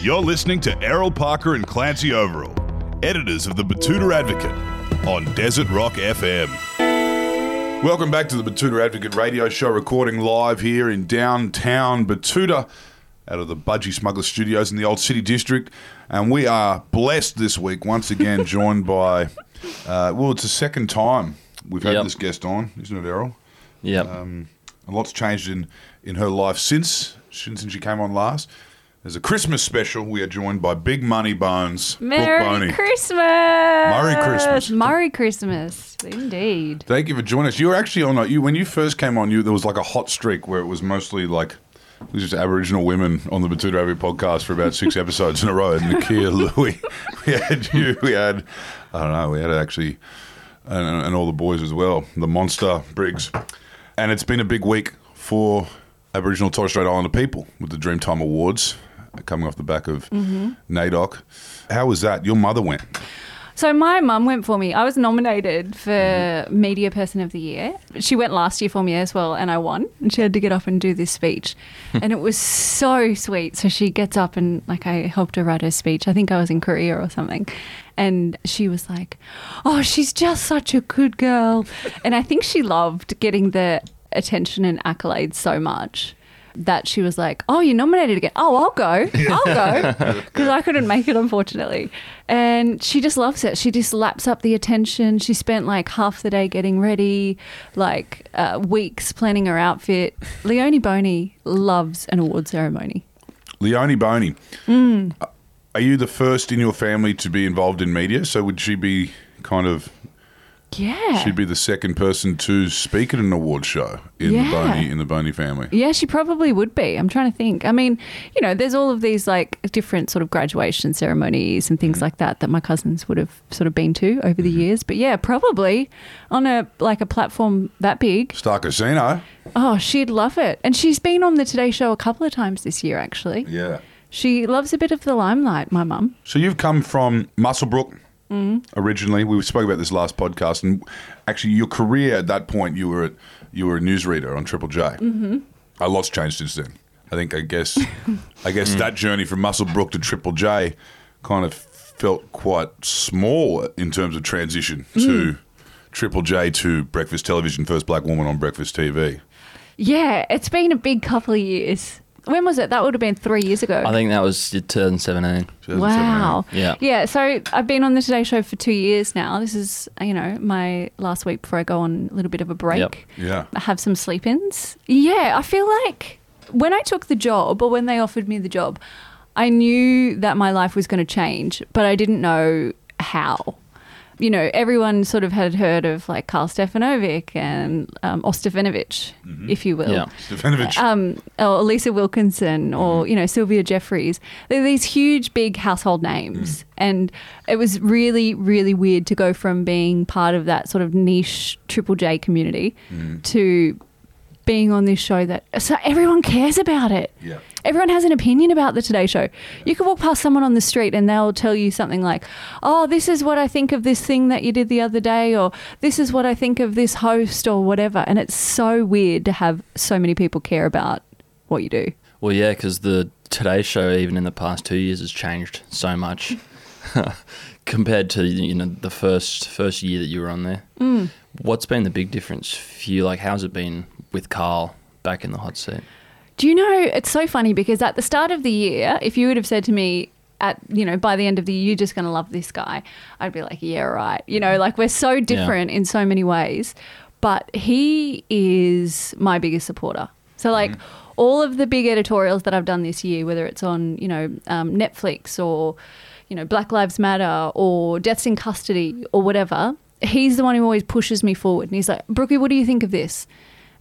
You're listening to Errol Parker and Clancy Overall, editors of the Betoota Advocate on Desert Rock FM. Welcome back to the Betoota Advocate radio show, recording live here in downtown Betoota out of the Budgie Smuggler Studios in the Old City District. And we are blessed this week, once again, joined by, uh, well, it's the second time we've had Yep. this guest on, isn't it, Errol? Yep. Um, a lot's changed in, in her life since, since she came on last. As a Christmas special, we are joined by Big Money Bones, Merry. Christmas! Merry Christmas. Merry Christmas, indeed. Thank you for joining us. You were actually on. A, you when you first came on, you there was like a hot streak where it was mostly like it was just Aboriginal women on the Betoota Abbey podcast for about six episodes in a row. Nakkiah, Lui, we had you. We had I don't know. We had actually and, and all the boys as well. The monster Briggs, and it's been a big week for Aboriginal and Torres Strait Islander people with the Dreamtime Awards coming off the back of mm-hmm. NAIDOC. How was that? Your mother went. So my mum went for me. I was nominated for Mm-hmm. Media Person of the Year. She went last year for me as well, and I won. And she had to get up and do this speech, and it was so sweet. So she gets up and like I helped her write her speech. I think I was in Korea or something, and she was like, "Oh, she's just such a good girl," and I think she loved getting the attention and accolades so much. That she was like, "Oh, you're nominated again. Oh, I'll go. I'll go," because I couldn't make it, unfortunately. And she just loves it. She just laps up the attention. She spent like half the day getting ready, like uh, weeks planning her outfit. Leonie Boney loves an award ceremony. Leonie Boney. Mm. Uh, Are you the first in your family to be involved in media? So would she be kind of Yeah. she'd be the second person to speak at an award show in the Yeah. Boney in the Boney family? Yeah, she probably would be. I'm trying to think. I mean, you know, there's all of these like different sort of graduation ceremonies and things mm-hmm. like that that my cousins would have sort of been to over the mm-hmm. years. But yeah, probably on a like a platform that big. Star Casino. Oh, she'd love it. And she's been on the Today Show a couple of times this year actually. Yeah. She loves a bit of the limelight, my mum. So you've come from Muswellbrook Mm-hmm. originally. We spoke about this last podcast, and actually, your career at that point, you were at, you were a newsreader on Triple J. Mm-hmm. A lot's changed since then. I think. I guess. I guess that journey from Muswellbrook to Triple J kind of felt quite small in terms of transition to Triple J to breakfast television, first black woman on breakfast TV. Yeah, it's been a big couple of years. When was it? That would have been three years ago. I think that was 2017. Wow. Yeah. Yeah. So I've been on the Today Show for two years now. This is, you know, my last week before I go on a little bit of a break. Yep. Yeah. I have some sleep ins. Yeah. I feel like when I took the job or when they offered me the job, I knew that my life was going to change, but I didn't know how. You know, everyone sort of had heard of like Karl Stefanovic and um, Ostefanovic, mm-hmm. if you will Yeah. Stefanovic. Uh, um, or Lisa Wilkinson or mm-hmm. you know Sylvia Jeffreys. They're these huge, big household names, mm. and it was really, really weird to go from being part of that sort of niche Triple J community mm. to being on this show that so everyone cares about it. Yeah. Everyone has an opinion about the Today Show. You could walk past someone on the street and they'll tell you something like, "Oh, this is what I think of this thing that you did the other day," or "This is what I think of this host," or whatever. And it's so weird to have so many people care about what you do. Well, yeah, because the Today Show, even in the past two years, has changed so much compared to you know the first first year that you were on there. Mm. What's been the big difference for you? Like, how's it been with Karl back in the hot seat? Do you know, it's so funny because at the start of the year, if you would have said to me, at you know by the end of the year you're just going to love this guy i'd be like yeah right. You know like we're so different in so many ways but he is my biggest supporter. So like all of the big editorials that i've done this year whether it's on you know um, netflix or you know black lives matter or deaths in custody or whatever he's the one who always pushes me forward and he's like brookie what do you think of this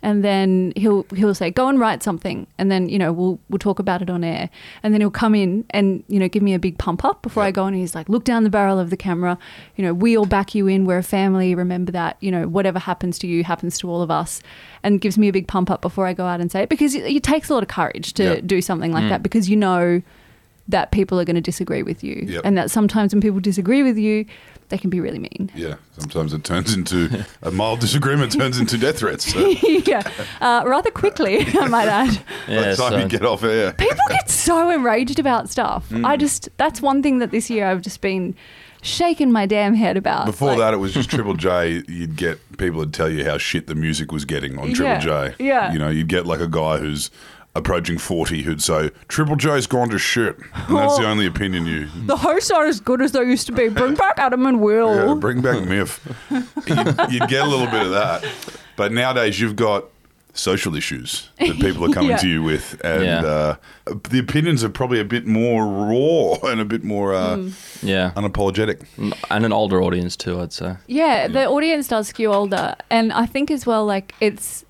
and then he'll he'll say go and write something. And then you know we'll we'll talk about it on air. And then he'll come in and you know give me a big pump up before I go on and he's like look down the barrel of the camera. You know we all back you in. We're a family. Remember that you know whatever happens to you happens to all of us. And gives me a big pump up before I go out and say it because it, it takes a lot of courage to Yeah. do something like mm. that because you know that people are going to disagree with you, Yep. and that sometimes when people disagree with you, they can be really mean. Yeah, sometimes it turns into a mild disagreement turns into death threats. So yeah, uh, rather quickly, I might add. by the time so- you get off air, People get so enraged about stuff. Mm. I just that's one thing that this year I've just been shaking my damn head about. before Like, that it was just Triple J. You'd get people would tell you how shit the music was getting on Triple Yeah, J. yeah. you know, you'd get like a guy who's approaching forty who'd say Triple J's gone to shit, and that's the Oh. only opinion you. the hosts aren't as good as they used to be. Bring back Adam and Will. Yeah, bring back Miff. You'd, you'd get a little bit of that, but nowadays you've got social issues that people are coming Yeah. to you with, and Yeah. uh, the opinions are probably a bit more raw and a bit more uh, Mm. Yeah, unapologetic. and an older audience too, I'd say. Yeah, the audience does skew older. And I think as well, like, it's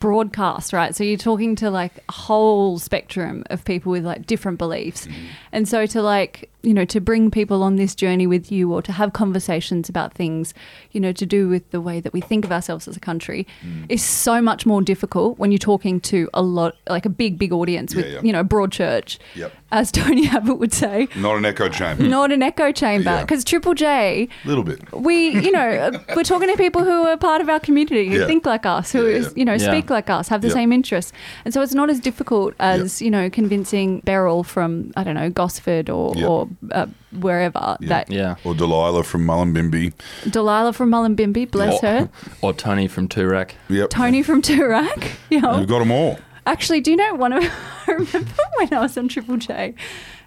broadcast, right? So you're talking to like a whole spectrum of people with like different beliefs. Mm-hmm. And so to like, you know, to bring people on this journey with you or to have conversations about things, you know, to do with the way that we think of ourselves as a country mm. is so much more difficult when you're talking to a lot, like a big, big audience with, Yeah, yeah. you know, broad church, Yep. As Tony Abbott would say. Not an echo chamber. Not an echo chamber. Yeah. Because Triple J, A little bit. we, you know, we're talking to people who are part of our community, who Yeah. think like us, who Yeah, is, you know, Yeah. speak like us, have the Yeah. same interests, and so it's not as difficult as you know convincing Beryl from I don't know Gosford or Yeah. or uh, wherever Yeah. that Yeah. Or Delilah from Mullumbimby. Delilah from Mullumbimby, bless or, her, Or Tony from Toorak. Yep. Tony from Toorak, you know, You've got them all. Actually, do you know one of? I remember when I was on Triple J,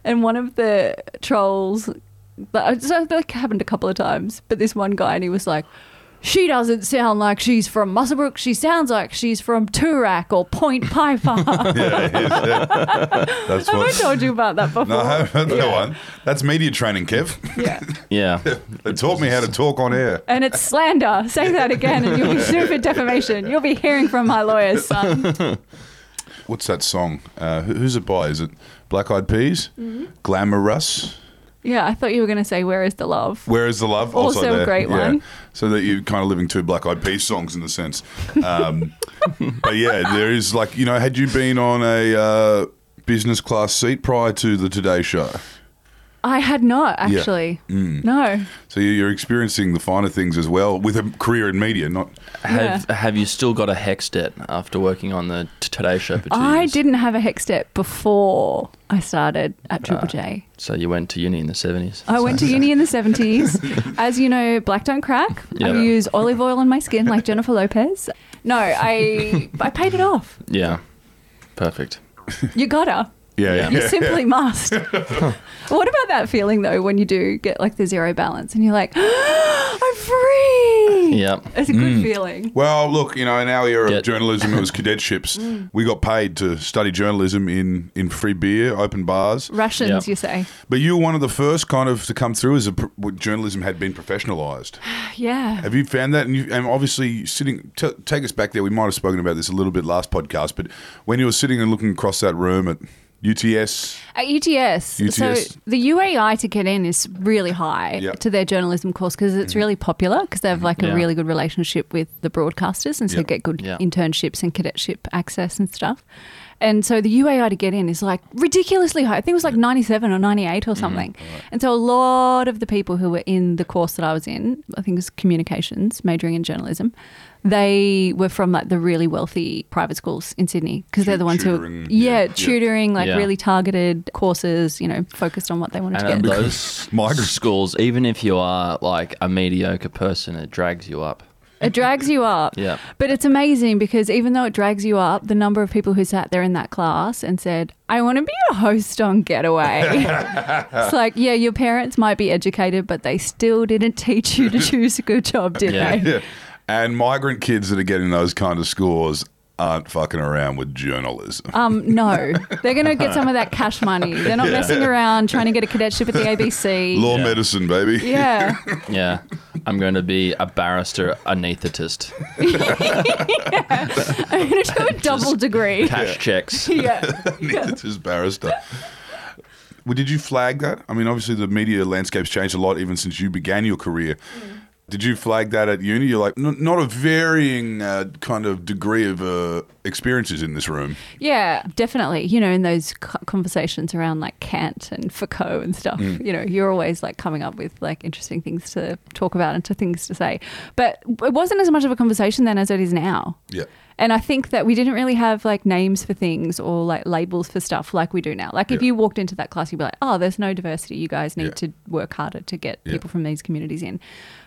and one of the trolls. But so that happened a couple of times. But this one guy, and he was like, "She doesn't sound like she's from Muswellbrook. She sounds like she's from Toorak or Point Piper." Have Yeah, yeah. That's I what. told you about that before? No, I haven't that Yeah. one. That's media training, Kev. Yeah. Yeah. They taught me how to talk on air. And it's slander. Say that again, and you'll be sued for defamation. You'll be hearing from my lawyers, son. What's that song? Uh, who- who's it by? Is it Black Eyed Peas? Mm-hmm. Glamorous. Yeah, I thought you were going to say, "Where is the love?" Where is the love? Also a there. great Yeah. one. So that you're kind of living two Black Eyed Peas songs in a sense. Um, but yeah, there is like you know, had you been on a uh, business class seat prior to the Today Show, I had not Yeah. actually. Mm. No. so you- you're experiencing the finer things as well with a career in media. Not Have Have you still got a HECS debt after working on the Today Show for two I years? didn't have a HECS step before I started at. Triple J. So you went to uni in the seventies. I went to uni in the 70s. As you know, black don't crack. I use olive oil on my skin like Jennifer Lopez. No, I I paid it off. Yeah. Perfect. You gotta. Yeah, Yeah. You simply must. what about that feeling though when you do get like the zero balance and you're like, I'm free. Yep. It's a good feeling. Well, look, you know, in our era of journalism, it was cadetships. Mm. we got paid to study journalism in, in free beer, open bars. Rations, Yep. you say. But you were one of the first kind of to come through as a pr- journalism had been professionalised. Yeah. Have you found that? And, you, and obviously, sitting t- take us back there. We might have spoken about this a little bit last podcast, but when you were sitting and looking across that room at UTS, At UTS, UTS. so the UAI to get in is really high Yep. to their journalism course because it's mm-hmm. really popular because they have like a really good relationship with the broadcasters and so Yep. get good Yeah. internships and cadetship access and stuff. And so the UAI to get in is like ridiculously high. I think it was like 97 or 98 or mm-hmm. something. And so a lot of the people who were in the course that I was in, I think it was communications, majoring in journalism, they were from like the really wealthy private schools in Sydney because they're the ones who, Tutoring, yeah, yeah, yeah. tutoring, like Yeah. really targeted courses, you know, focused on what they wanted And to at get. those Migrant. schools, even if you are like a mediocre person, it drags you up. It drags you up. Yeah. But it's amazing because even though it drags you up, the number of people who sat there in that class and said, I want to be a host on Getaway. it's like, yeah, your parents might be educated, but they still didn't teach you to choose a good job, did Yeah. they? yeah, and migrant kids that are getting those kind of scores aren't fucking around with journalism. Um, no, they're going to get some of that cash money. They're not messing around trying to get a cadetship at the ABC. Law Yeah. medicine, baby. Yeah. Yeah. I'm going to be a barrister anaesthetist. I'm going to do a double degree. Cash checks. Yeah. it's his barrister. Well, did you flag that? I mean, obviously the media landscape's changed a lot even since you began your career. Did you flag that at uni? You're like, "N- not a varying uh, kind of degree of uh, experiences in this room. Yeah, definitely. You know, in those co- conversations around like Kant and Foucault and stuff, Mm. you know, you're always like coming up with like interesting things to talk about and to things to say. But it wasn't as much of a conversation then as it is now. Yeah. And I think that we didn't really have like names for things or like labels for stuff like we do now. Like if you walked into that class, you'd be like, oh, there's no diversity. You guys need Yeah. to work harder to get Yeah. people from these communities in.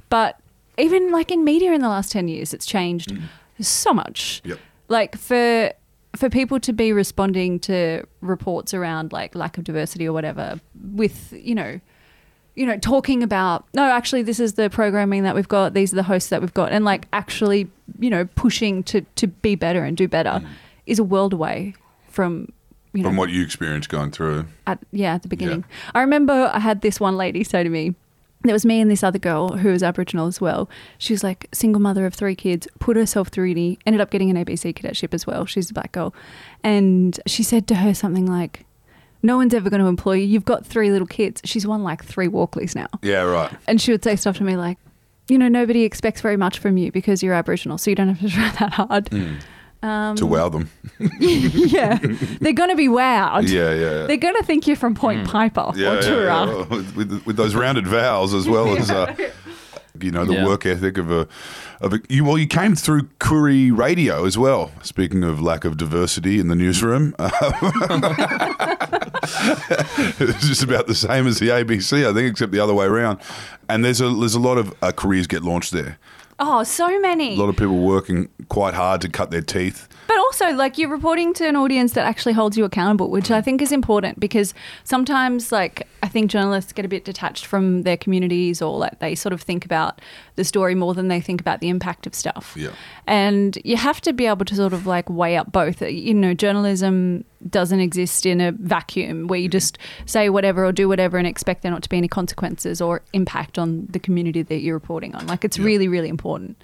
But even like in media in the last 10 years, it's changed mm. so much. Yep. Like for for people to be responding to reports around like lack of diversity or whatever with, you know, you know, talking about, no, actually, this is the programming that we've got. These are the hosts that we've got. And like actually, you know, pushing to, to be better and do better mm. is a world away from, you know, From what you experienced going through. at, yeah, at the beginning. I remember I had this one lady say to me, there was me and this other girl who was Aboriginal as well. She was like single mother of three kids, put herself through uni, ended up getting an ABC cadetship as well. She's a black girl. And she said to her something like, no one's ever going to employ you. You've got three little kids. She's won like three Walkleys now. Yeah, right. And she would say stuff to me like, you know, nobody expects very much from you because you're Aboriginal, so you don't have to try that hard. Mm. Um, to wow them. yeah. They're going to be wowed. Yeah, yeah. yeah. They're going to think you're from Point Piper yeah, or yeah, Tura. yeah. Well, With, with, with those rounded vowels as well as, uh, you know, the Yeah. work ethic of a, of a. You, well, you came through Koori Radio as well. Speaking of lack of diversity in the newsroom, it's just about the same as the ABC, I think, except the other way around. And there's a there's a lot of uh, careers get launched there. Oh, so many. A lot of people working quite hard to cut their teeth. But also, like, you're reporting to an audience that actually holds you accountable, which I think is important because sometimes, like, I think journalists get a bit detached from their communities or, like, they sort of think about the story more than they think about the impact of stuff. Yeah. And you have to be able to sort of, like, weigh up both. Uh, you know, journalism doesn't exist in a vacuum where you mm-hmm. just say whatever or do whatever and expect there not to be any consequences or impact on the community that you're reporting on. Like, it's Yeah. really, really important.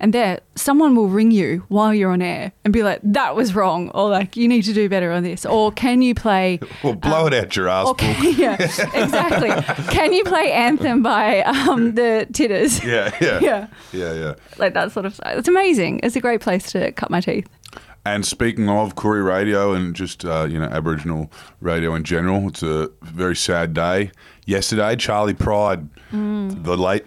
And there, someone will ring you while you're on air and be like, "That was wrong," or like, "You need to do better on this," or "Can you play?" Well, blow it out your ass, Or can, yeah, exactly. Can you play "Anthem" by um, the Titters? Yeah, yeah, Yeah. yeah, yeah. Like that sort of stuff. It's amazing. It's a great place to cut my teeth. And speaking of Koori Radio and just uh, you know Aboriginal radio in general, it's a very sad day. Yesterday, Charley Pride, the late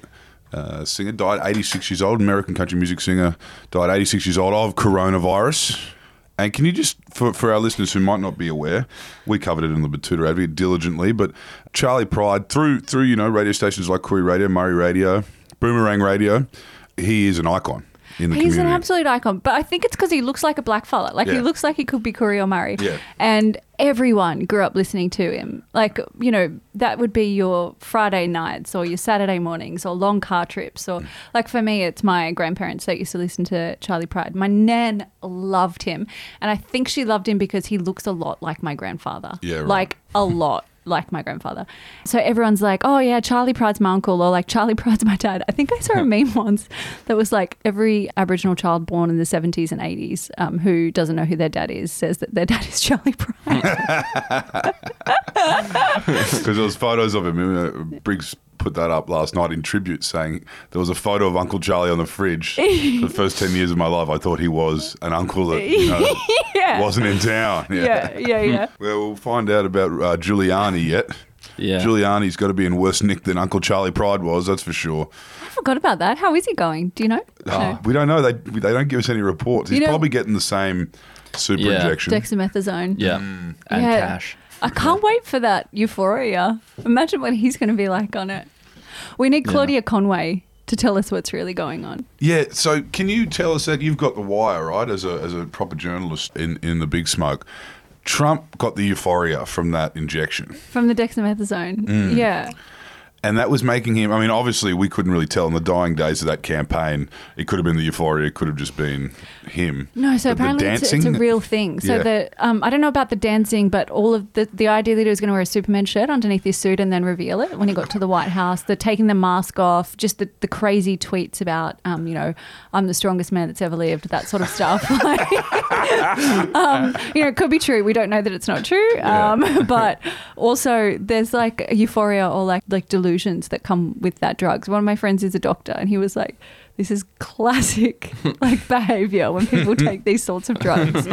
uh, singer, died 86 years old. American country music singer died 86 years old of coronavirus. And can you just, for, for our listeners who might not be aware, we covered it in the Betoota Advocate diligently, but Charley Pride, through, through you know, radio stations like Koori Radio, Murri Radio, Boomerang Radio, he is an icon in the He's community. an absolute icon, but I think it's because he looks like a black fella. Like he Yeah. looks like he could be Koori or Murri. Yeah. And everyone grew up listening to him. Like you know, that would be your Friday nights or your Saturday mornings or long car trips or mm. like for me, it's my grandparents that used to listen to Charley Pride. My nan loved him, and I think she loved him because he looks a lot like my grandfather. Yeah, right. Like a lot. Like my grandfather. So everyone's like, oh, yeah, Charley Pride's my uncle, or like Charley Pride's my dad. I think I saw a meme once that was like every Aboriginal child born in the 70s and 80s um, who doesn't know who their dad is says that their dad is Charley Pride. Because there was photos of him. uh, Briggs put that up last night in tribute, saying there was a photo of Uncle Charley on the fridge. For the first ten years of my life, I thought he was an uncle that you know, yeah. wasn't in town. yeah, yeah, yeah. Well, we'll find out about uh, Giuliani yet. Yeah. Giuliani's got to be in worse nick than Uncle Charley Pride was. That's for sure. I forgot about that. How is he going? Do you know? Oh, we don't know. They they don't give us any reports. He's You know- probably getting the same super Yeah. injection. Dexamethasone. Yeah. Mm. And Yeah. cash. I can't wait for that euphoria. Imagine what he's going to be like on it. We need Yeah. Claudia Conway to tell us what's really going on. Yeah. So, can you tell us that you've got the wire right as a as a proper journalist in in the big smoke? Trump got the euphoria from that injection, From the dexamethasone. Mm. Yeah. And that was making him. I mean, obviously, we couldn't really tell in the dying days of that campaign. It could have been the euphoria. It could have just been him. No, so But apparently it's, it's a real thing. So Yeah. the um, I don't know about the dancing, but all of the the idea that he was going to wear a Superman shirt underneath his suit and then reveal it when he got to the White House, the taking the mask off, just the, the crazy tweets about um, you know, I'm the strongest man that's ever lived, that sort of stuff. Like, um, you know, it could be true. We don't know that it's not true. Yeah. Um, but also, there's like euphoria or like like delusions that come with that drugs. One of my friends is a doctor, and he was like, "This is classic like behavior when people take these sorts of drugs."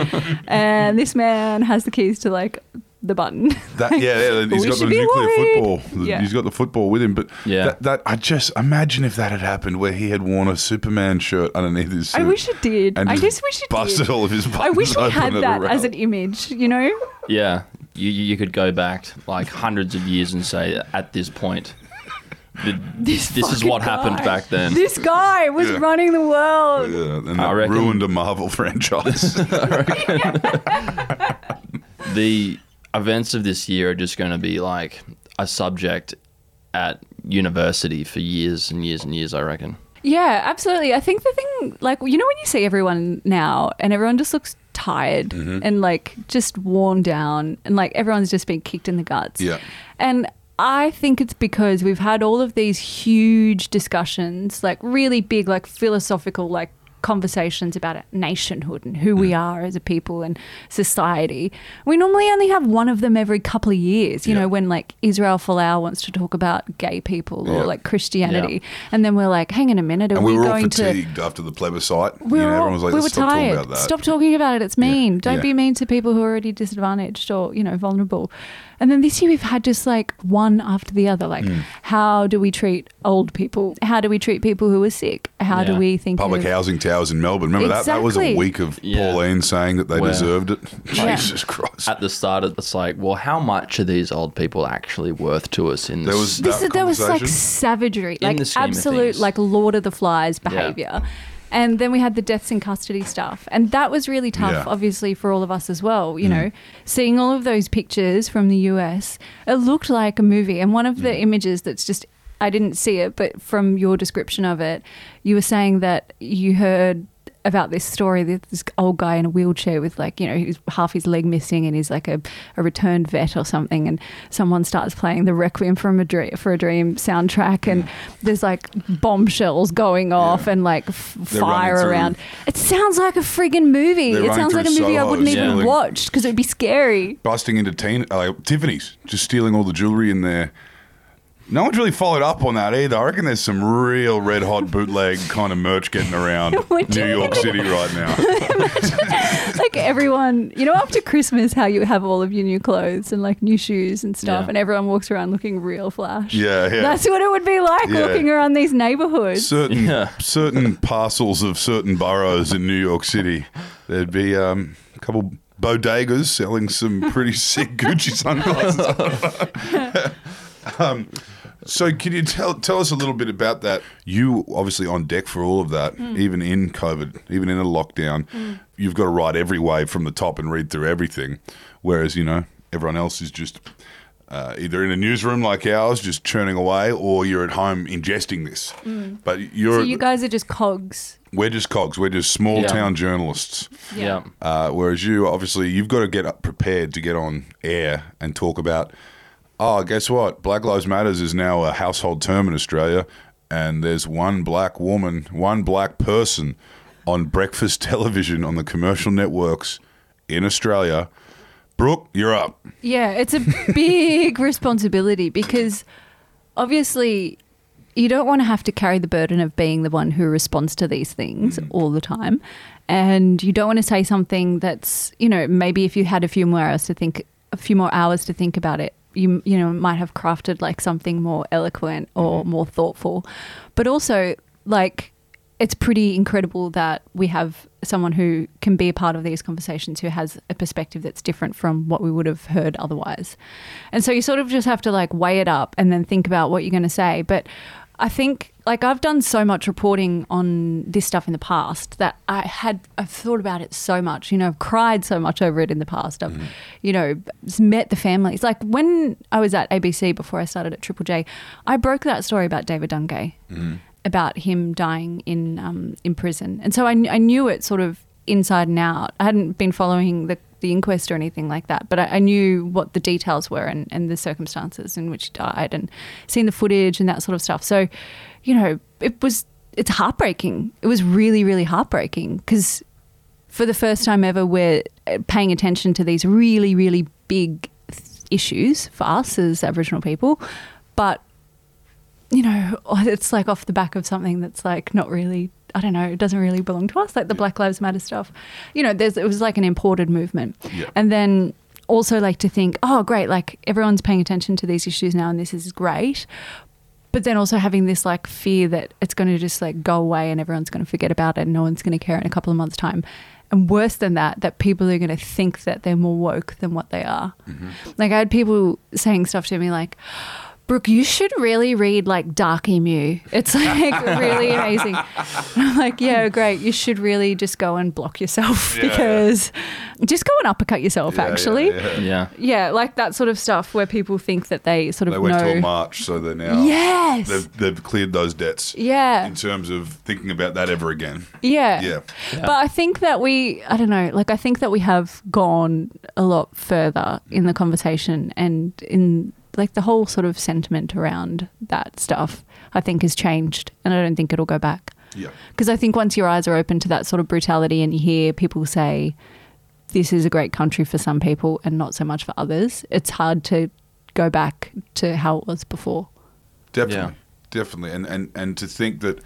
and this man has the keys to like the button. That, yeah, yeah, he's We got the nuclear worried. football. The- Yeah. He's got the football with him. But Yeah. that, that I just imagine if that had happened, where he had worn a Superman shirt underneath his suit. I wish it did. and I just just wish it did. busted did. all of his buttons I wish we open had at a that as an image. You know. Yeah, you you could go back like hundreds of years and say at this point, th- This, this is fucking what happened back then. This guy was Yeah. running the world. Yeah, and I that reckon- ruined a Marvel franchise. the events of this year are just going to be like a subject at university for years and years and years. I reckon. Yeah, absolutely. I think the thing, like, you know, when you see everyone now and everyone just looks tired Mm-hmm. and like just worn down and like everyone's just been kicked in the guts. Yeah. And I think it's because we've had all of these huge discussions, like really big, like philosophical, like conversations about nationhood and who we are as a people and society. We normally only have one of them every couple of years, you Yeah. know, when like Israel Folau wants to talk about gay people Yeah. or like Christianity. And then we're like, hang on a minute, are and we, we were all going to. fatigued after the plebiscite. We you were, know, all- everyone was like, we were stop talking tired. about that. Stop talking about it. It's mean. Don't Yeah. be mean to people who are already disadvantaged or, you know, vulnerable. And then this year we've had just like one after the other. Like, Hmm. how do we treat old people? How do we treat people who are sick? How do we think Public of, housing towers in Melbourne. Remember that? That was a week of Yeah. Pauline saying that they Where- deserved it. Yeah. Jesus Christ. At the start, it's like, well, how much are these old people actually worth to us in There this? was- This that is, there was like savagery, In like the scheme of absolute, like Lord of the Flies behavior. And then we had the deaths in custody stuff. And that was really tough, Yeah. obviously, for all of us as well. You Mm. know, seeing all of those pictures from the US, it looked like a movie. And one of Mm. the images that's just, I didn't see it, but from your description of it, you were saying that you heard about this story this old guy in a wheelchair with like you know he's half his leg missing and he's like a, a returned vet or something and someone starts playing the requiem from a dream for a dream soundtrack and there's like bombshells going off Yeah. and like f- fire around. It sounds like a friggin' movie. They're it sounds like a movie i wouldn't even watch because it would be scary. Busting into teen, uh, Tiffany's, just stealing all the jewelry in there. No one's really followed up on that either. I reckon there's some real red hot bootleg kind of merch getting around Would New you York City right now. like everyone, you know, after Christmas, how you have all of your new clothes and like new shoes and stuff, Yeah. and everyone walks around looking real flash. Yeah, yeah. That's what it would be like Yeah. walking around these neighborhoods. certain Yeah. certain parcels of certain boroughs in New York City, there'd be um, a couple bodegas selling some pretty sick Gucci sunglasses. um, so, can you tell tell us a little bit about that? You obviously on deck for all of that, even in COVID, even in a lockdown. You've got to ride every wave from the top and read through everything, whereas you know everyone else is just uh, either in a newsroom like ours, just churning away, or you're at home ingesting this. But you're so you guys are just cogs. we're just cogs. We're just small Yeah. town journalists. yeah. Uh, whereas you, obviously, you've got to get up prepared to get on air and talk about. Oh, guess what? Black Lives Matters is now a household term in Australia, and there's one black woman, one black person on breakfast television on the commercial networks in Australia. Brooke, you're up. Yeah, it's a big responsibility because obviously you don't want to have to carry the burden of being the one who responds to these things mm-hmm. all the time. And you don't want to say something that's, you know, maybe if you had a few more hours to think, a few more hours to think about it, you, you know, might have crafted like something more eloquent or mm-hmm. more thoughtful. But also, like, it's pretty incredible that we have someone who can be a part of these conversations who has a perspective that's different from what we would have heard otherwise. And so you sort of just have to like weigh it up and then think about what you're going to say. But I think like I've done so much reporting on this stuff in the past that I had I've thought about it so much. You know, I've cried so much over it in the past. I've, you know, met the families. Like when I was at ABC before I started at Triple J, I broke that story about David Dungay about him dying in um, in prison, and so I, I knew it sort of inside and out. I hadn't been following the, the inquest or anything like that, but I, I knew what the details were and, and the circumstances in which he died, and seen the footage and that sort of stuff. So, you know, it was it's heartbreaking. It was really really heartbreaking because for the first time ever, we're uh, paying attention to these really, really big issues for us as Aboriginal people. But, you know, it's like off the back of something that's like not really, I don't know, it doesn't really belong to us, like the Black Lives Matter stuff. You know, there's, it was like an imported movement. Yeah. And then also like to think, oh, great, like everyone's paying attention to these issues now and this is great. But then also having this like fear that it's going to just like go away and everyone's going to forget about it and no one's going to care in a couple of months' time. And worse than that, that people are going to think that they're more woke than what they are. Mm-hmm. Like I had people saying stuff to me like, Brooke, you should really read like Dark Emu. It's like really amazing. And I'm like, yeah, great. You should really just go and block yourself Yeah, yeah. because just go and uppercut yourself, Yeah, yeah, actually. yeah. Yeah. Yeah, like that sort of stuff where people think that they sort of They went to a march, so they're now Yes. they've, they've cleared those debts Yeah. in terms of thinking about that ever again. Yeah. Yeah. But I think that we, I don't know, like I think that we have gone a lot further in the conversation and in like the whole sort of sentiment around that stuff, I think has changed and I don't think it'll go back. Yeah. Because I think once your eyes are open to that sort of brutality and you hear people say, this is a great country for some people and not so much for others, it's hard to go back to how it was before. Definitely, definitely, and and and to think that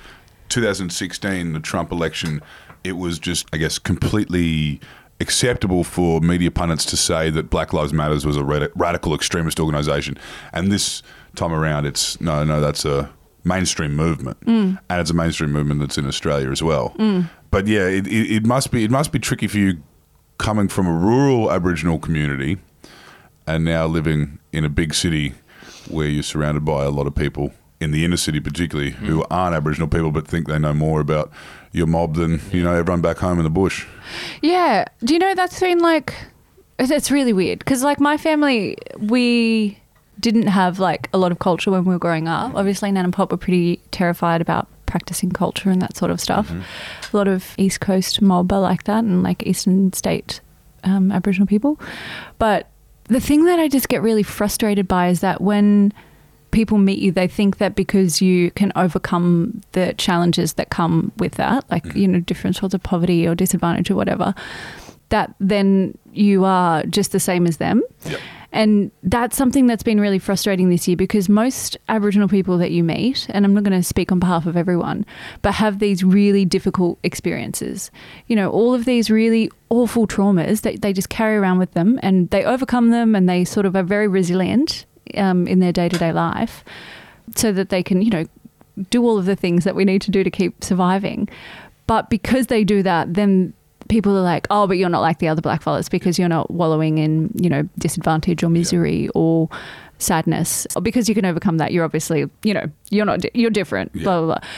2016, the Trump election, it was just, I guess, completely acceptable for media pundits to say that Black Lives Matters was a rad- radical extremist organization, and this time around, it's no, no, that's a mainstream movement, mm. and it's a mainstream movement that's in Australia as well. Mm. But yeah, it, it, it must be it must be tricky for you coming from a rural Aboriginal community and now living in a big city where you're surrounded by a lot of people in the inner city particularly who hmm. aren't aboriginal people but think they know more about your mob than you know everyone back home in the bush Yeah. Do you know that's been like it's- really weird because like my family we didn't have like a lot of culture when we were growing up. Mm-hmm. Obviously, Nan and Pop were pretty terrified about practicing culture and that sort of stuff. Mm-hmm. A lot of East Coast mob are like that, and like Eastern State um, Aboriginal people. But the thing that I just get really frustrated by is that when people meet you, they think that because you can overcome the challenges that come with that, like, mm-hmm. you know, different sorts of poverty or disadvantage or whatever, that then you are just the same as them. Yep. And that's something that's been really frustrating this year because most Aboriginal people that you meet, and I'm not going to speak on behalf of everyone, but have these really difficult experiences. You know, all of these really awful traumas that they just carry around with them and they overcome them and they sort of are very resilient um, in their day to day life so that they can, you know, do all of the things that we need to do to keep surviving. But because they do that, then people are like, oh, but you're not like the other blackfellas because you're not wallowing in, you know, disadvantage or misery or sadness. Because you can overcome that, you're obviously, you know, you're not, di- you're different, Yeah. blah, blah, blah.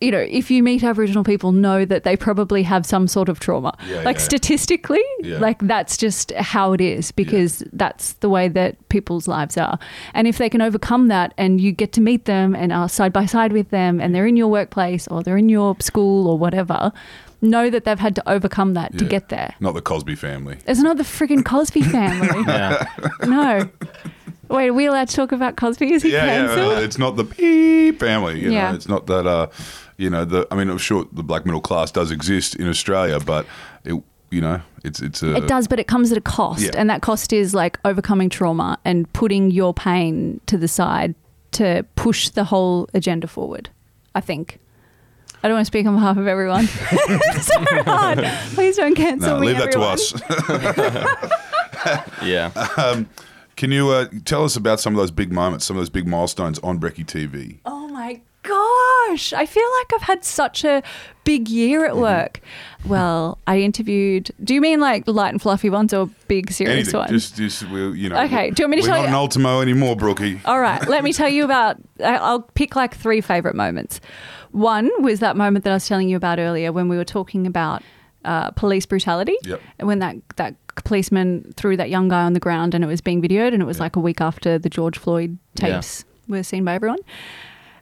You know, if you meet Aboriginal people, know that they probably have some sort of trauma. Yeah, like yeah. statistically, Yeah. like that's just how it is because that's the way that people's lives are. And if they can overcome that and you get to meet them and are side by side with them and they're in your workplace or they're in your school or whatever, know that they've had to overcome that to get there. not the cosby family It's not the friggin' Cosby family. No. Wait, are we allowed to talk about Cosby? Is he yeah, yeah cancelled? uh, it's not the family you Yeah. know it's not that uh you know the i mean i'm sure the black middle class does exist in australia but it you know it's it's a It does, but it comes at a cost. Yeah. And that cost is like overcoming trauma and putting your pain to the side to push the whole agenda forward, I think. I don't want to speak on behalf of everyone. it's so hard. Please don't cancel no, me. leave that to everyone. us Yeah. can you uh, tell us about some of those big moments some of those big milestones on Brecky TV Oh my gosh. I feel like I've had such a big year Mm-hmm. at work. Well, I interviewed. Do you mean like light and fluffy ones or big serious anything ones? just just we'll, you know Okay, do you want me to tell you? we're not an ultimo anymore brookie All right, let me tell you about. I'll pick like three favorite moments. One was that moment that I was telling you about earlier when we were talking about uh, police brutality. Yep. And when that that policeman threw that young guy on the ground and it was being videoed, and it was like a week after the George Floyd Yeah. tapes were seen by everyone.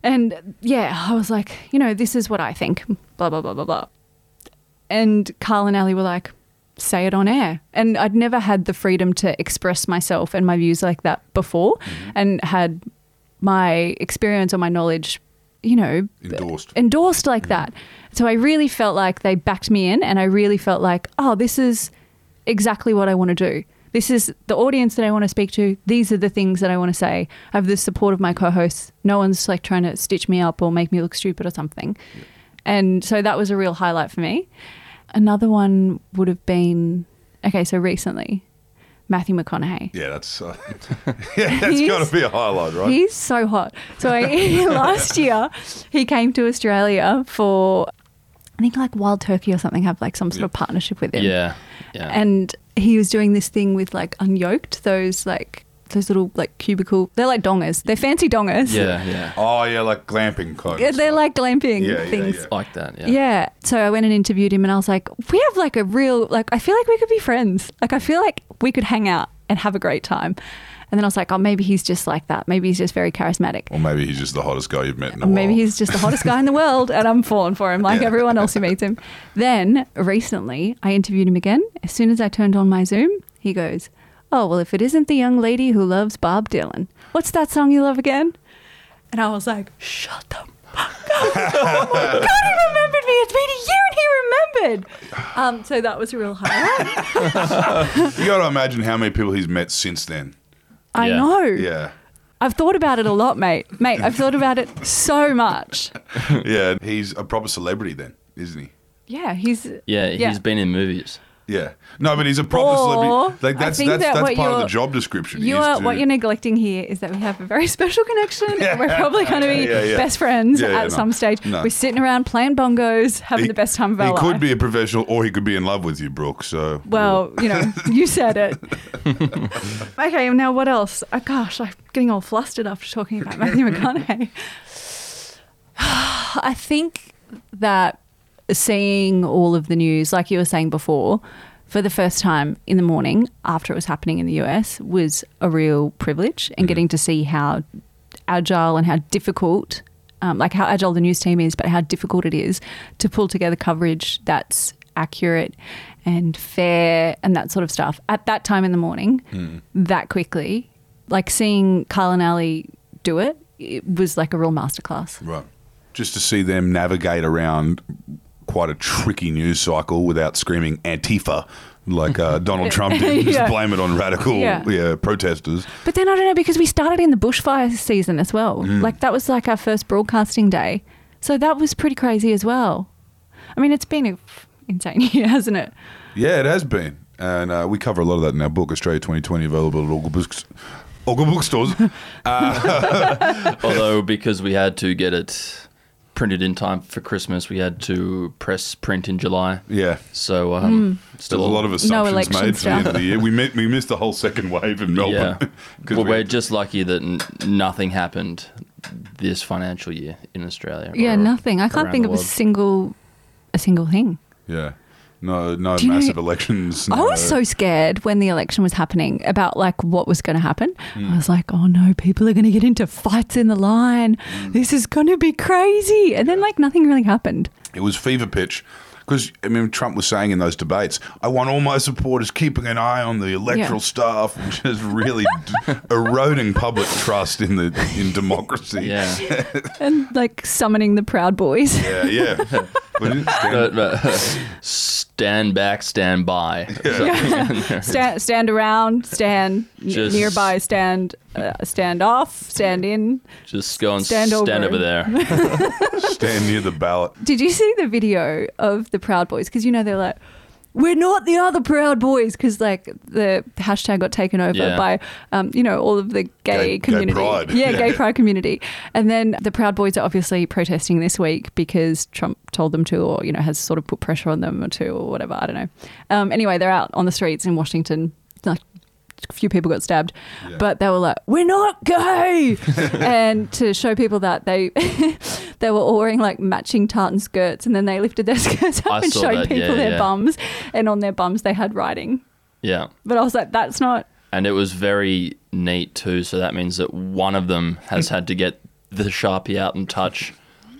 And yeah, I was like, you know, this is what I think. Blah blah blah blah blah. And Karl and Ali were like, say it on air. And I'd never had the freedom to express myself and my views like that before mm-hmm. and had my experience or my knowledge you know, Endorsed. endorsed like mm-hmm. that. So I really felt like they backed me in, and I really felt like, oh, this is exactly what I want to do. This is the audience that I want to speak to. These are the things that I want to say. I have the support of my co-hosts. No one's like trying to stitch me up or make me look stupid or something. And so that was a real highlight for me. Another one would have been okay. So recently, Matthew McConaughey. Yeah, that's uh, yeah, that's He's- got to be a highlight, right? He's so hot. So I, last year he came to Australia for I think like Wild Turkey or something have like some sort of partnership with him. Yeah. Yeah. And he was doing this thing with like unyoked those like those little like cubicle. They're like dongers. They're fancy dongers. yeah. Yeah. Oh yeah, like glamping kind. Yeah, They're like glamping Yeah, yeah, things. yeah. Like that. Yeah. Yeah. So I went and interviewed him and I was like, we have like a real, like, I feel like we could be friends. Like, I feel like we could hang out and have a great time. And then I was like, oh, maybe he's just like that. Maybe he's just very charismatic. Or maybe he's just the hottest guy you've met in Or maybe he's just the hottest guy in the world and I'm falling for him like Yeah. everyone else who meets him. Then recently I interviewed him again. As soon as I turned on my Zoom, he goes, Oh, well, if it isn't the young lady who loves Bob Dylan, what's that song you love again? And I was like, Shut the fuck up. oh my God, he remembered me. It's been a year and he remembered. Um, so that was a real highlight. You got to imagine how many people he's met since then. I Yeah. know. Yeah, I've thought about it a lot, mate. Mate, I've thought about it so much. yeah. He's a proper celebrity then, isn't he? Yeah, he's. Yeah. Yeah. He's been in movies. Yeah. No, but he's a proper Or, celebrity. Like that's that's that that's part of the job description. You are, to- what you're neglecting here is that we have a very special connection. and We're probably going to be Yeah, yeah. best friends Yeah, yeah, at no. some stage. No. We're sitting around playing bongos, having He- the best time of our life. He life. could be a professional, or he could be in love with you, Brooke. So Well, you know, you said it. okay, now what else? Oh, gosh, I'm getting all flustered after talking about Matthew McConaughey. I think that seeing all of the news, like you were saying before, for the first time in the morning after it was happening in the US was a real privilege and getting to see how agile and how difficult, um, like how agile the news team is, but how difficult it is to pull together coverage that's accurate and fair and that sort of stuff at that time in the morning, that quickly. Like seeing Karl and Ali do it, it was like a real masterclass. right, just to see them navigate around quite a tricky news cycle without screaming Antifa like uh, Donald Trump did. Just Yeah. blame it on radical Yeah. yeah. protesters. But then I don't know because we started in the bushfire season as well. Mm. Like that was like our first broadcasting day. So that was pretty crazy as well. I mean, it's been a f- insane year, hasn't it? Yeah, it has been. And uh, we cover a lot of that in our book, Australia 2020, available at all good books. All good bookstores. Although because we had to get it printed in time for Christmas, we had to press print in July. yeah. So um, Still still a lot of assumptions election made for the end of the year. We, met, we missed the whole second wave in Melbourne. Yeah. 'Cause well, we we're had- just lucky that n- nothing happened this financial year in Australia. Yeah, nothing. I can't think the of a single, a single thing. yeah. No, no Do you know- massive elections. I was so scared when the election was happening about like what was going to happen. Hmm. I was like, oh no, people are going to get into fights in the line. Hmm. This is going to be crazy. And then like nothing really happened. It was fever pitch. Because, I mean, Trump was saying in those debates, I want all my supporters keeping an eye on the electoral Yeah. staff, which is really d- eroding public trust in the in democracy. Yeah. And like summoning the Proud Boys. Yeah, yeah. But But, but, stand back, stand by. stand, stand around, stand n- Just- nearby, stand, uh, stand off, stand in. Just go and Stand stand, over. over there. stand near the ballot. Did you see the video of the Proud Boys? Because you know they're like, we're not the other Proud Boys because like the hashtag got taken over Yeah. by, um, you know, all of the gay, Gay- gay community. pride. Yeah, Yeah. gay pride community. And then the Proud Boys are obviously protesting this week because Trump told them to, or you know, has sort of put pressure on them or to, or whatever. I don't know. Um, anyway, they're out on the streets in Washington. Like, few people got stabbed, Yeah. but they were like, "We're not gay," and to show people that they they were all wearing like matching tartan skirts, and then they lifted their skirts up I and showed that, people yeah, their yeah. bums, and on their bums they had writing. Yeah. But I was like, "That's not." And it was very neat too. So that means that one of them has had to get the sharpie out and touch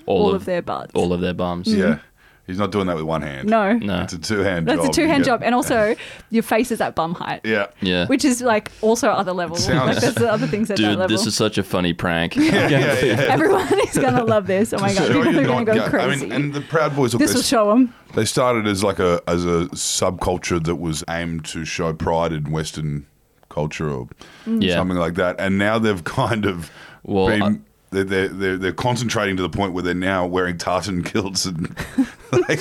all, All of, of their butts. all of their bums. Yeah. He's not doing that with one hand. No. No. It's a two hand That's job. a two hand job. And also, your face is at bum height. Yeah. Yeah. Which is like also other level. Sounds- like there's other things at that Dude, level. this is such a funny prank. Yeah, yeah, yeah. Everyone is gonna love this. Oh my god, Show people you are gonna go go- crazy. I mean, and the Proud Boys, look, this they, will show them. they started as like a as a subculture that was aimed to show pride in Western culture or mm. Yeah. something like that, and now they've kind of Well, been. I- they're, they're, they're, they're concentrating to the point where they're now wearing tartan kilts and like,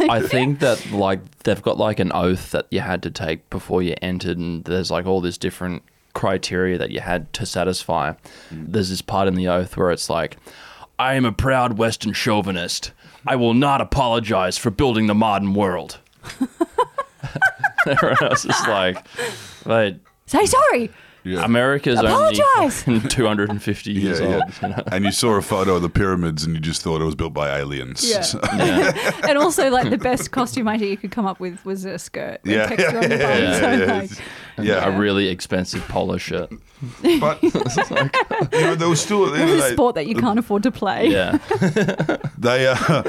I think that like they've got like an oath that you had to take before you entered, and there's like all this different criteria that you had to satisfy. Mm. There's this part in the oath where it's like, "I am a proud Western chauvinist. I will not apologize for building the modern world." Everyone else is like, "Wait, Say sorry. Yeah. America's Apologize! only 250 years yeah. old." You know? And you saw a photo of the pyramids and you just thought it was built by aliens. Yeah. So- Yeah. And also, like the best costume idea you could come up with was a skirt. yeah, texture on the yeah, bottom. yeah, So, like, yeah. A really expensive polo shirt. But you know, there was still at the end a the day, sport that you can't afford to play. Yeah. they uh,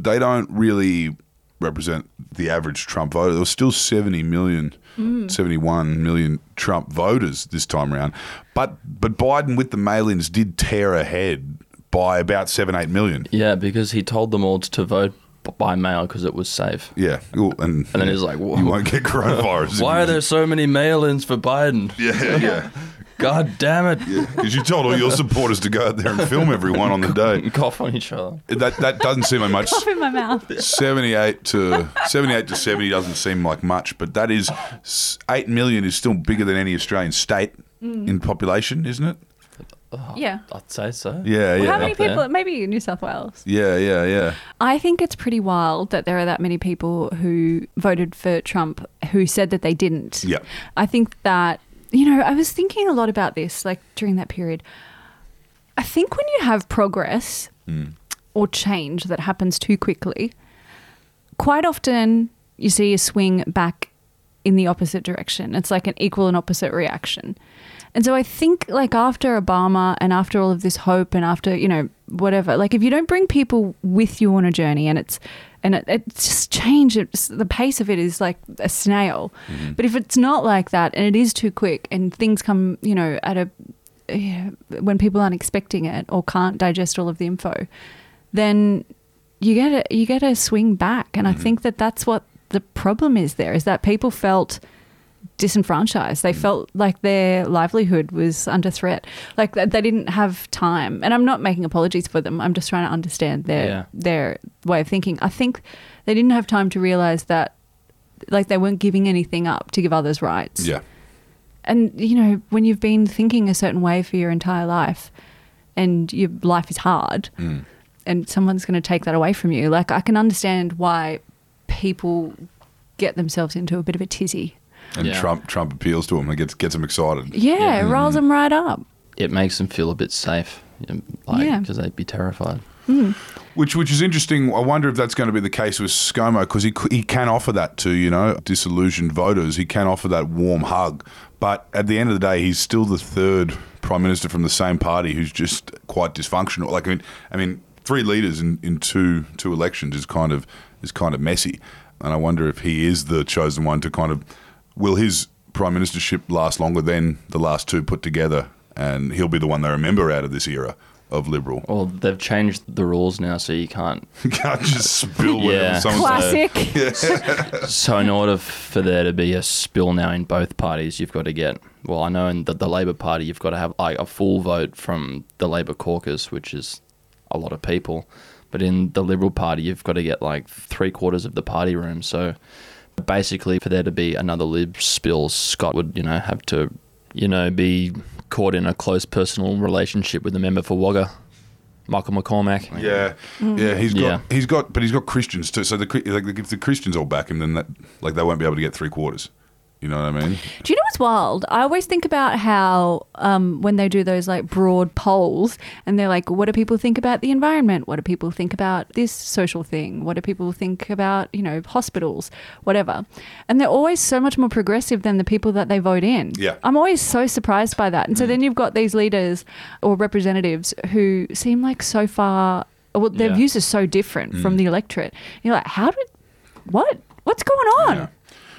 they don't really represent the average Trump voter. There was still 70 million, Mm. 71 million Trump voters this time around. But but Biden with the mail-ins did tear ahead by about 7 8 million. Yeah, because he told them all to vote by mail because it was safe. Yeah. Well, And, And then he's like, you won't get coronavirus. why are there so many mail ins for Biden? Yeah, yeah. God damn it. Because you told all your supporters to go out there and film everyone on the day. Cough on each other. That that doesn't seem like much. Off in my mouth. 78 to 78 to 70 doesn't seem like much, but that is eight million is still bigger than any Australian state mm. in population, isn't it? Uh, yeah. I'd say so. Yeah, Well, yeah. how many up there. people? Maybe New South Wales. Yeah, yeah, yeah. I think it's pretty wild that there are that many people who voted for Trump who said that they didn't. Yeah. I think that, you know, I was thinking a lot about this like during that period. I think when you have progress hmm. or change that happens too quickly, quite often you see a swing back in the opposite direction. It's like an equal and opposite reaction. And so I think like after Obama and after all of this hope and after, you know, whatever, like if you don't bring people with you on a journey and it's and it, it's just changes. the pace of it is like a snail. Mm-hmm. But if it's not like that and it is too quick and things come, you know, at a when people aren't expecting it or can't digest all of the info, then you get a you get a swing back, and I mm-hmm. think that that's what the problem is. There is that people felt disenfranchised. They felt like their livelihood was under threat. Like they didn't have time. And I'm not making apologies for them. I'm just trying to understand their Yeah. their way of thinking. I think they didn't have time to realize that like they weren't giving anything up to give others rights Yeah. and you know when you've been thinking a certain way for your entire life and your life is hard Mm. and someone's going to take that away from you like i can understand why people get themselves into a bit of a tizzy And Yeah. Trump Trump appeals to them and gets gets them excited. yeah, it riles them mm-hmm. right up It makes them feel a bit safe. Like, Yeah. Because they'd be terrified. Hmm. Which which is interesting. I wonder if that's going to be the case with ScoMo because he c- he can offer that to you know disillusioned voters. He can offer that warm hug, but at the end of the day, he's still the third prime minister from the same party who's just quite dysfunctional. Like I mean, I mean, three leaders in, in two two elections is kind of is kind of messy, and I wonder if he is the chosen one to kind of will his prime ministership last longer than the last two put together, and he'll be the one they remember out of this era of liberal. Well, they've changed the rules now, so you can't. You can't just spill Yeah. someone says. classic So, in order for there to be a spill now in both parties, you've got to get. Well, I know in the, the Labor Party, you've got to have like a full vote from the Labor caucus, which is a lot of people. But in the Liberal Party, you've got to get like three quarters of the party room. So, basically, for there to be another Lib spill, Scott would, you know, have to, you know, be caught in a close personal relationship with the member for Wagga, Michael McCormack. Yeah, yeah, mm. he's got Yeah. he's got, but he's got Christians too. So the like if the Christians all back him, then that like they won't be able to get three quarters. You know what I mean? Do you know what's wild? I always think about how um, when they do those like broad polls and they're like, what do people think about the environment? What do people think about this social thing? What do people think about, you know, hospitals, whatever? And they're always so much more progressive than the people that they vote in. Yeah. I'm always so surprised by that. And so then you've got these leaders or representatives who seem like so far well, their Yeah. views are so different from the electorate. You're like, how did, what, what's going on? Yeah.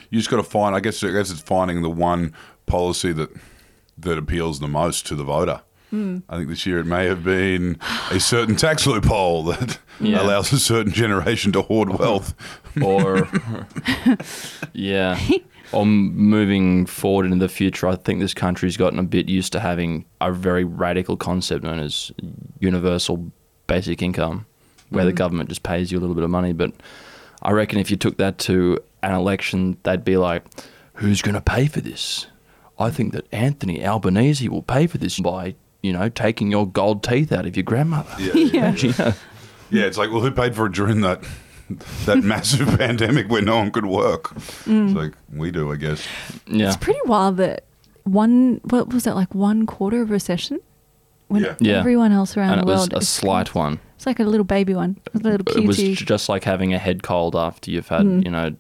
You just got to find. I guess. I guess it's finding the one policy that that appeals the most to the voter. Hmm. I think this year it may have been a certain tax loophole that Yeah. allows a certain generation to hoard wealth. or yeah or moving forward into the future i think this country's gotten a bit used to having a very radical concept known as universal basic income where the government just pays you a little bit of money but i reckon if you took that to an election they'd be like who's going to pay for this i think that anthony albanese will pay for this by you know taking your gold teeth out of your grandmother Yeah. yeah. Yeah, it's like, well, who paid for it during that that massive pandemic where no one could work? Mm. It's like we do, I guess. yeah It's pretty wild that one, what was that, like one quarter of recession? When Yeah. Yeah. everyone else around and it the was world. a slight one It's like a little baby one, a little it was just like having a head cold after you've had Mm. you know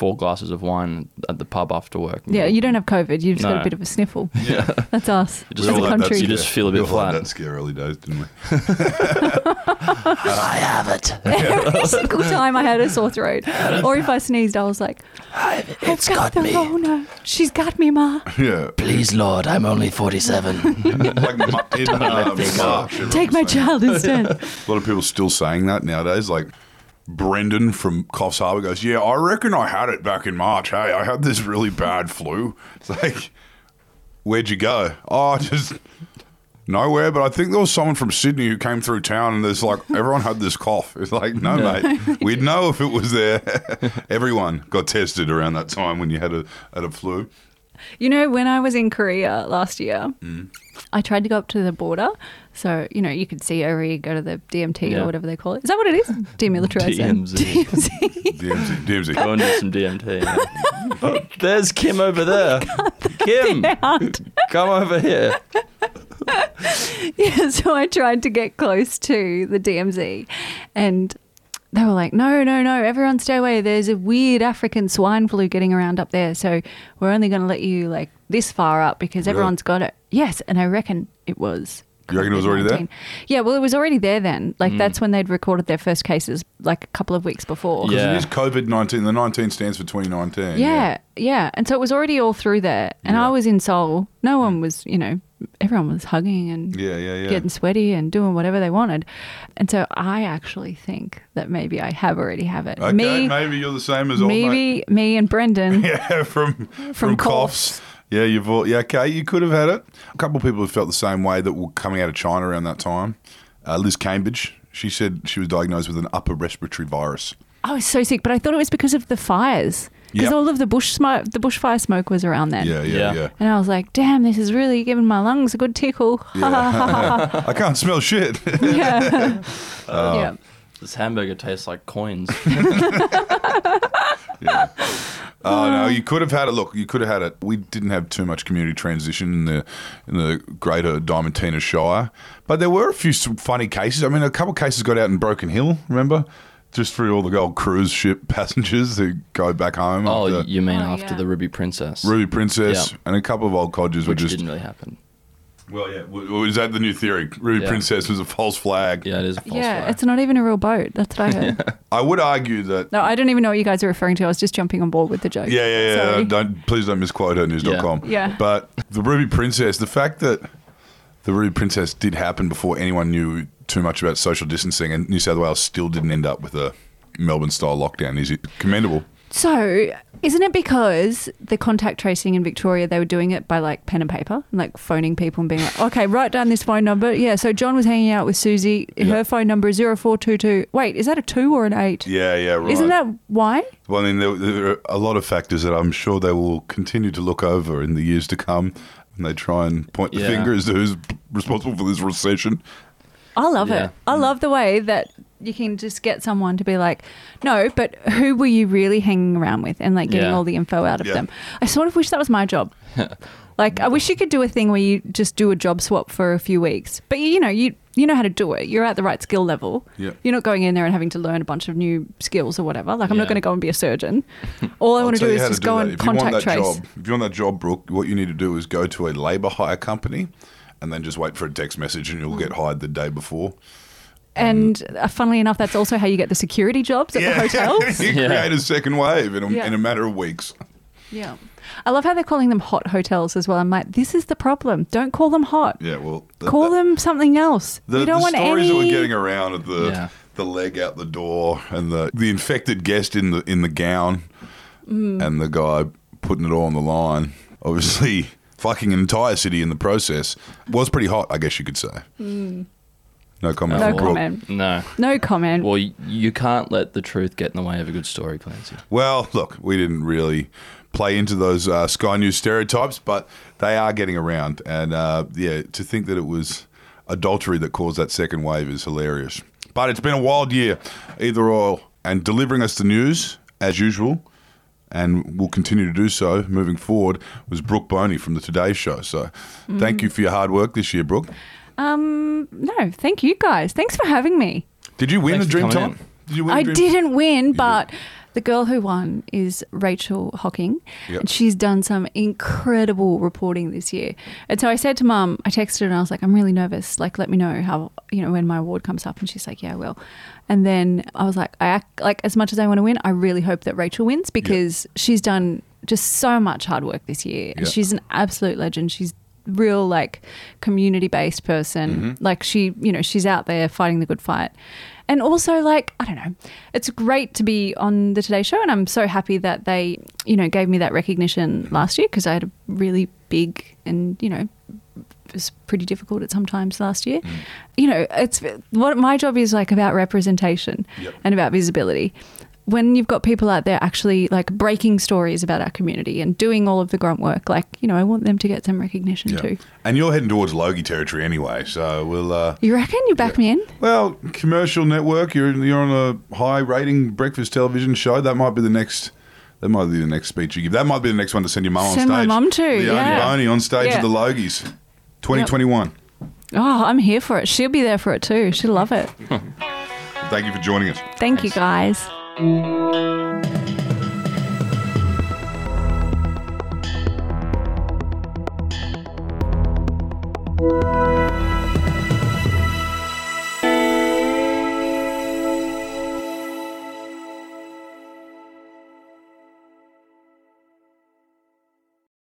four glasses of wine at the pub after work. yeah, you don't have COVID. You've just got a bit of a sniffle. Yeah. That's us You just as a feel like country. You just feel a bit we all had flat. that scare early days, didn't we? I have it. Every single time I had a sore throat, or if I sneezed, I was like, It's "Got the Rona. She's got me, ma. Yeah. Please, Lord, I'm only 47. like Ma- in uh, March. Take my saying- child instead." A lot of people still saying that nowadays. Like Brendan from Coffs Harbour goes, "Yeah, I reckon I had it back in March. Hey, I had this really bad flu. It's like, where'd you go? Oh, just nowhere. But I think there was someone from Sydney who came through town, and there's like everyone had this cough. It's like, no, mate, we'd know if it was there. everyone got tested around that time when you had a had a flu. You know, when I was in Korea last year, Mm. I tried to go up to the border. So, you know, you could see over you go to the DMT Yeah. or whatever they call it. Is that what it is? Demilitarized zone. DMZ. DMZ, DMZ. Go and do some DMT. oh, there's Kim over there. Kim, come over here. Yeah, so I tried to get close to the DMZ and they were like, no, no, no, everyone stay away. There's a weird African swine flu getting around up there. So we're only going to let you like this far up because everyone's got it. Yes. And I reckon it was. You reckon it was already there? Yeah, well, it was already there then. Mm. Like that's when they'd recorded their first cases like a couple of weeks before. Because Yeah. it is COVID nineteen. The nineteen stands for twenty nineteen. Yeah, yeah. And so it was already all through there. And Yeah. I was in Seoul. No one was, you know, everyone was hugging and Yeah, yeah, yeah. getting sweaty and doing whatever they wanted. And so I actually think that maybe I have already have it. Okay, me, maybe you're the same as old mate. maybe me and Brendan. Yeah, from from, Coffs. Coffs. Yeah, you've all, yeah, okay, you could have had it. A couple of people have felt the same way that were coming out of China around that time. Uh, Liz Cambridge, she said she was diagnosed with an upper respiratory virus. I was so sick, but I thought it was because of the fires. Because Yep. all of the bush smoke, the bushfire smoke was around then. Yeah, yeah, Yeah. yeah. And I was like, damn, this is really giving my lungs a good tickle. Yeah. I can't smell shit. yeah. Oh. yeah. This hamburger tastes like coins. Yeah. Oh no, you could have had it. Look, you could have had it. We didn't have too much community transition in the in the greater Diamantina Shire, but there were a few funny cases. I mean, a couple of cases got out in Broken Hill. Remember, just through all the old cruise ship passengers who go back home. Oh, after you mean Oh, after yeah. the Ruby Princess? Ruby Princess Yeah. and a couple of old codgers were which just. didn't really happen. Well, yeah. w- w- Is that the new theory? Ruby Yeah. Princess was a false flag. Yeah, it is a false flag. Yeah, flag. it's not even a real boat. That's what I heard. I would argue that. No, I don't even know what you guys are referring to. I was just jumping on board with the joke. Yeah, yeah, yeah. Sorry. Don't please don't misquote her news.com. Yeah. Yeah. But the Ruby Princess, the fact that the Ruby Princess did happen before anyone knew too much about social distancing, and New South Wales still didn't end up with a Melbourne style lockdown is commendable. So, isn't it because the contact tracing in Victoria, they were doing it by like pen and paper, and like phoning people and being like, okay, write down this phone number. Yeah, so John was hanging out with Susie. Yeah. Her phone number is 0422. Wait, is that a two or an eight? Yeah, yeah, right. Isn't that why? Well, I mean, there, there are a lot of factors that I'm sure they will continue to look over in the years to come, and they try and point the Yeah. finger as to who's responsible for this recession. I love Yeah. it. I love the way that you can just get someone to be like, no, but who were you really hanging around with and like getting Yeah. all the info out of Yeah. them? I sort of wish that was my job. like, I wish you could do a thing where you just do a job swap for a few weeks, but you know, you you know how to do it. You're at the right skill level. Yeah. You're not going in there and having to learn a bunch of new skills or whatever. Like, I'm not Yeah. going to go and be a surgeon. All I I'll want to tell do you is how just go that. and if you want that trace. Job, if you want that job, Brooke, what you need to do is go to a labour hire company and then just wait for a text message and you'll Mm. get hired the day before. And uh, funnily enough, that's also how you get the security jobs at the hotels. you Yeah. create a second wave in a, Yeah. in a matter of weeks. Yeah. I love how they're calling them hot hotels as well. I'm like, this is the problem. Don't call them hot. Yeah, well, the, Call the, them something else. the, we don't the want stories any. that were getting around of the Yeah. the leg out the door and the the infected guest in the in the gown Mm. and the guy putting it all on the line. Obviously, fucking an entire city in the process was pretty hot. I guess you could say. No comment. Mm. No comment. No. no comment. Well, you can't let the truth get in the way of a good story, Clancy. Well, look, we didn't really play into those uh, Sky News stereotypes, but they are getting around. And uh, yeah, to think that it was adultery that caused that second wave is hilarious. But it's been a wild year, either or, and delivering us the news as usual. And will continue to do so moving forward. Was Brooke Boney from the Today Show? So, thank you for your hard work this year, Brooke. Um, no, thank you guys. Thanks for having me. Did you win Thanks the for Dream coming Time? Did you win? I the Dream didn't win, but the girl who won is Rachel Hocking, Yep. and she's done some incredible reporting this year. And so I said to Mum, I texted her and I was like, I'm really nervous. Like, let me know how you know when my award comes up. And she's like, Yeah, I will. And then I was like, I act like as much as I want to win, I really hope that Rachel wins because she's done just so much hard work this year, and Yeah. she's an absolute legend. She's real like community based person Mm-hmm. like she you know she's out there fighting the good fight and also like i don't know it's great to be on the today show and i'm so happy that they you know gave me that recognition last year because i had a really big and you know it was pretty difficult at some times last year Mm. you know it's what my job is like about representation Yep. and about visibility when you've got people out there actually like breaking stories about our community and doing all of the grunt work like you know i want them to get some recognition Yeah. too And you're heading towards Logie territory anyway, so we'll. Uh, you reckon you back me in Well, commercial network. You're you're on a high rating breakfast television show. That might be the next. That might be the next speech you give. That might be the next one to send your mum on Send stage. my mum to, Leonie yeah. Boney on stage Yeah. at the Logies, 2021. oh i'm here for it she'll be there for it too she'll love it Thank you for joining us. thank you guys thank you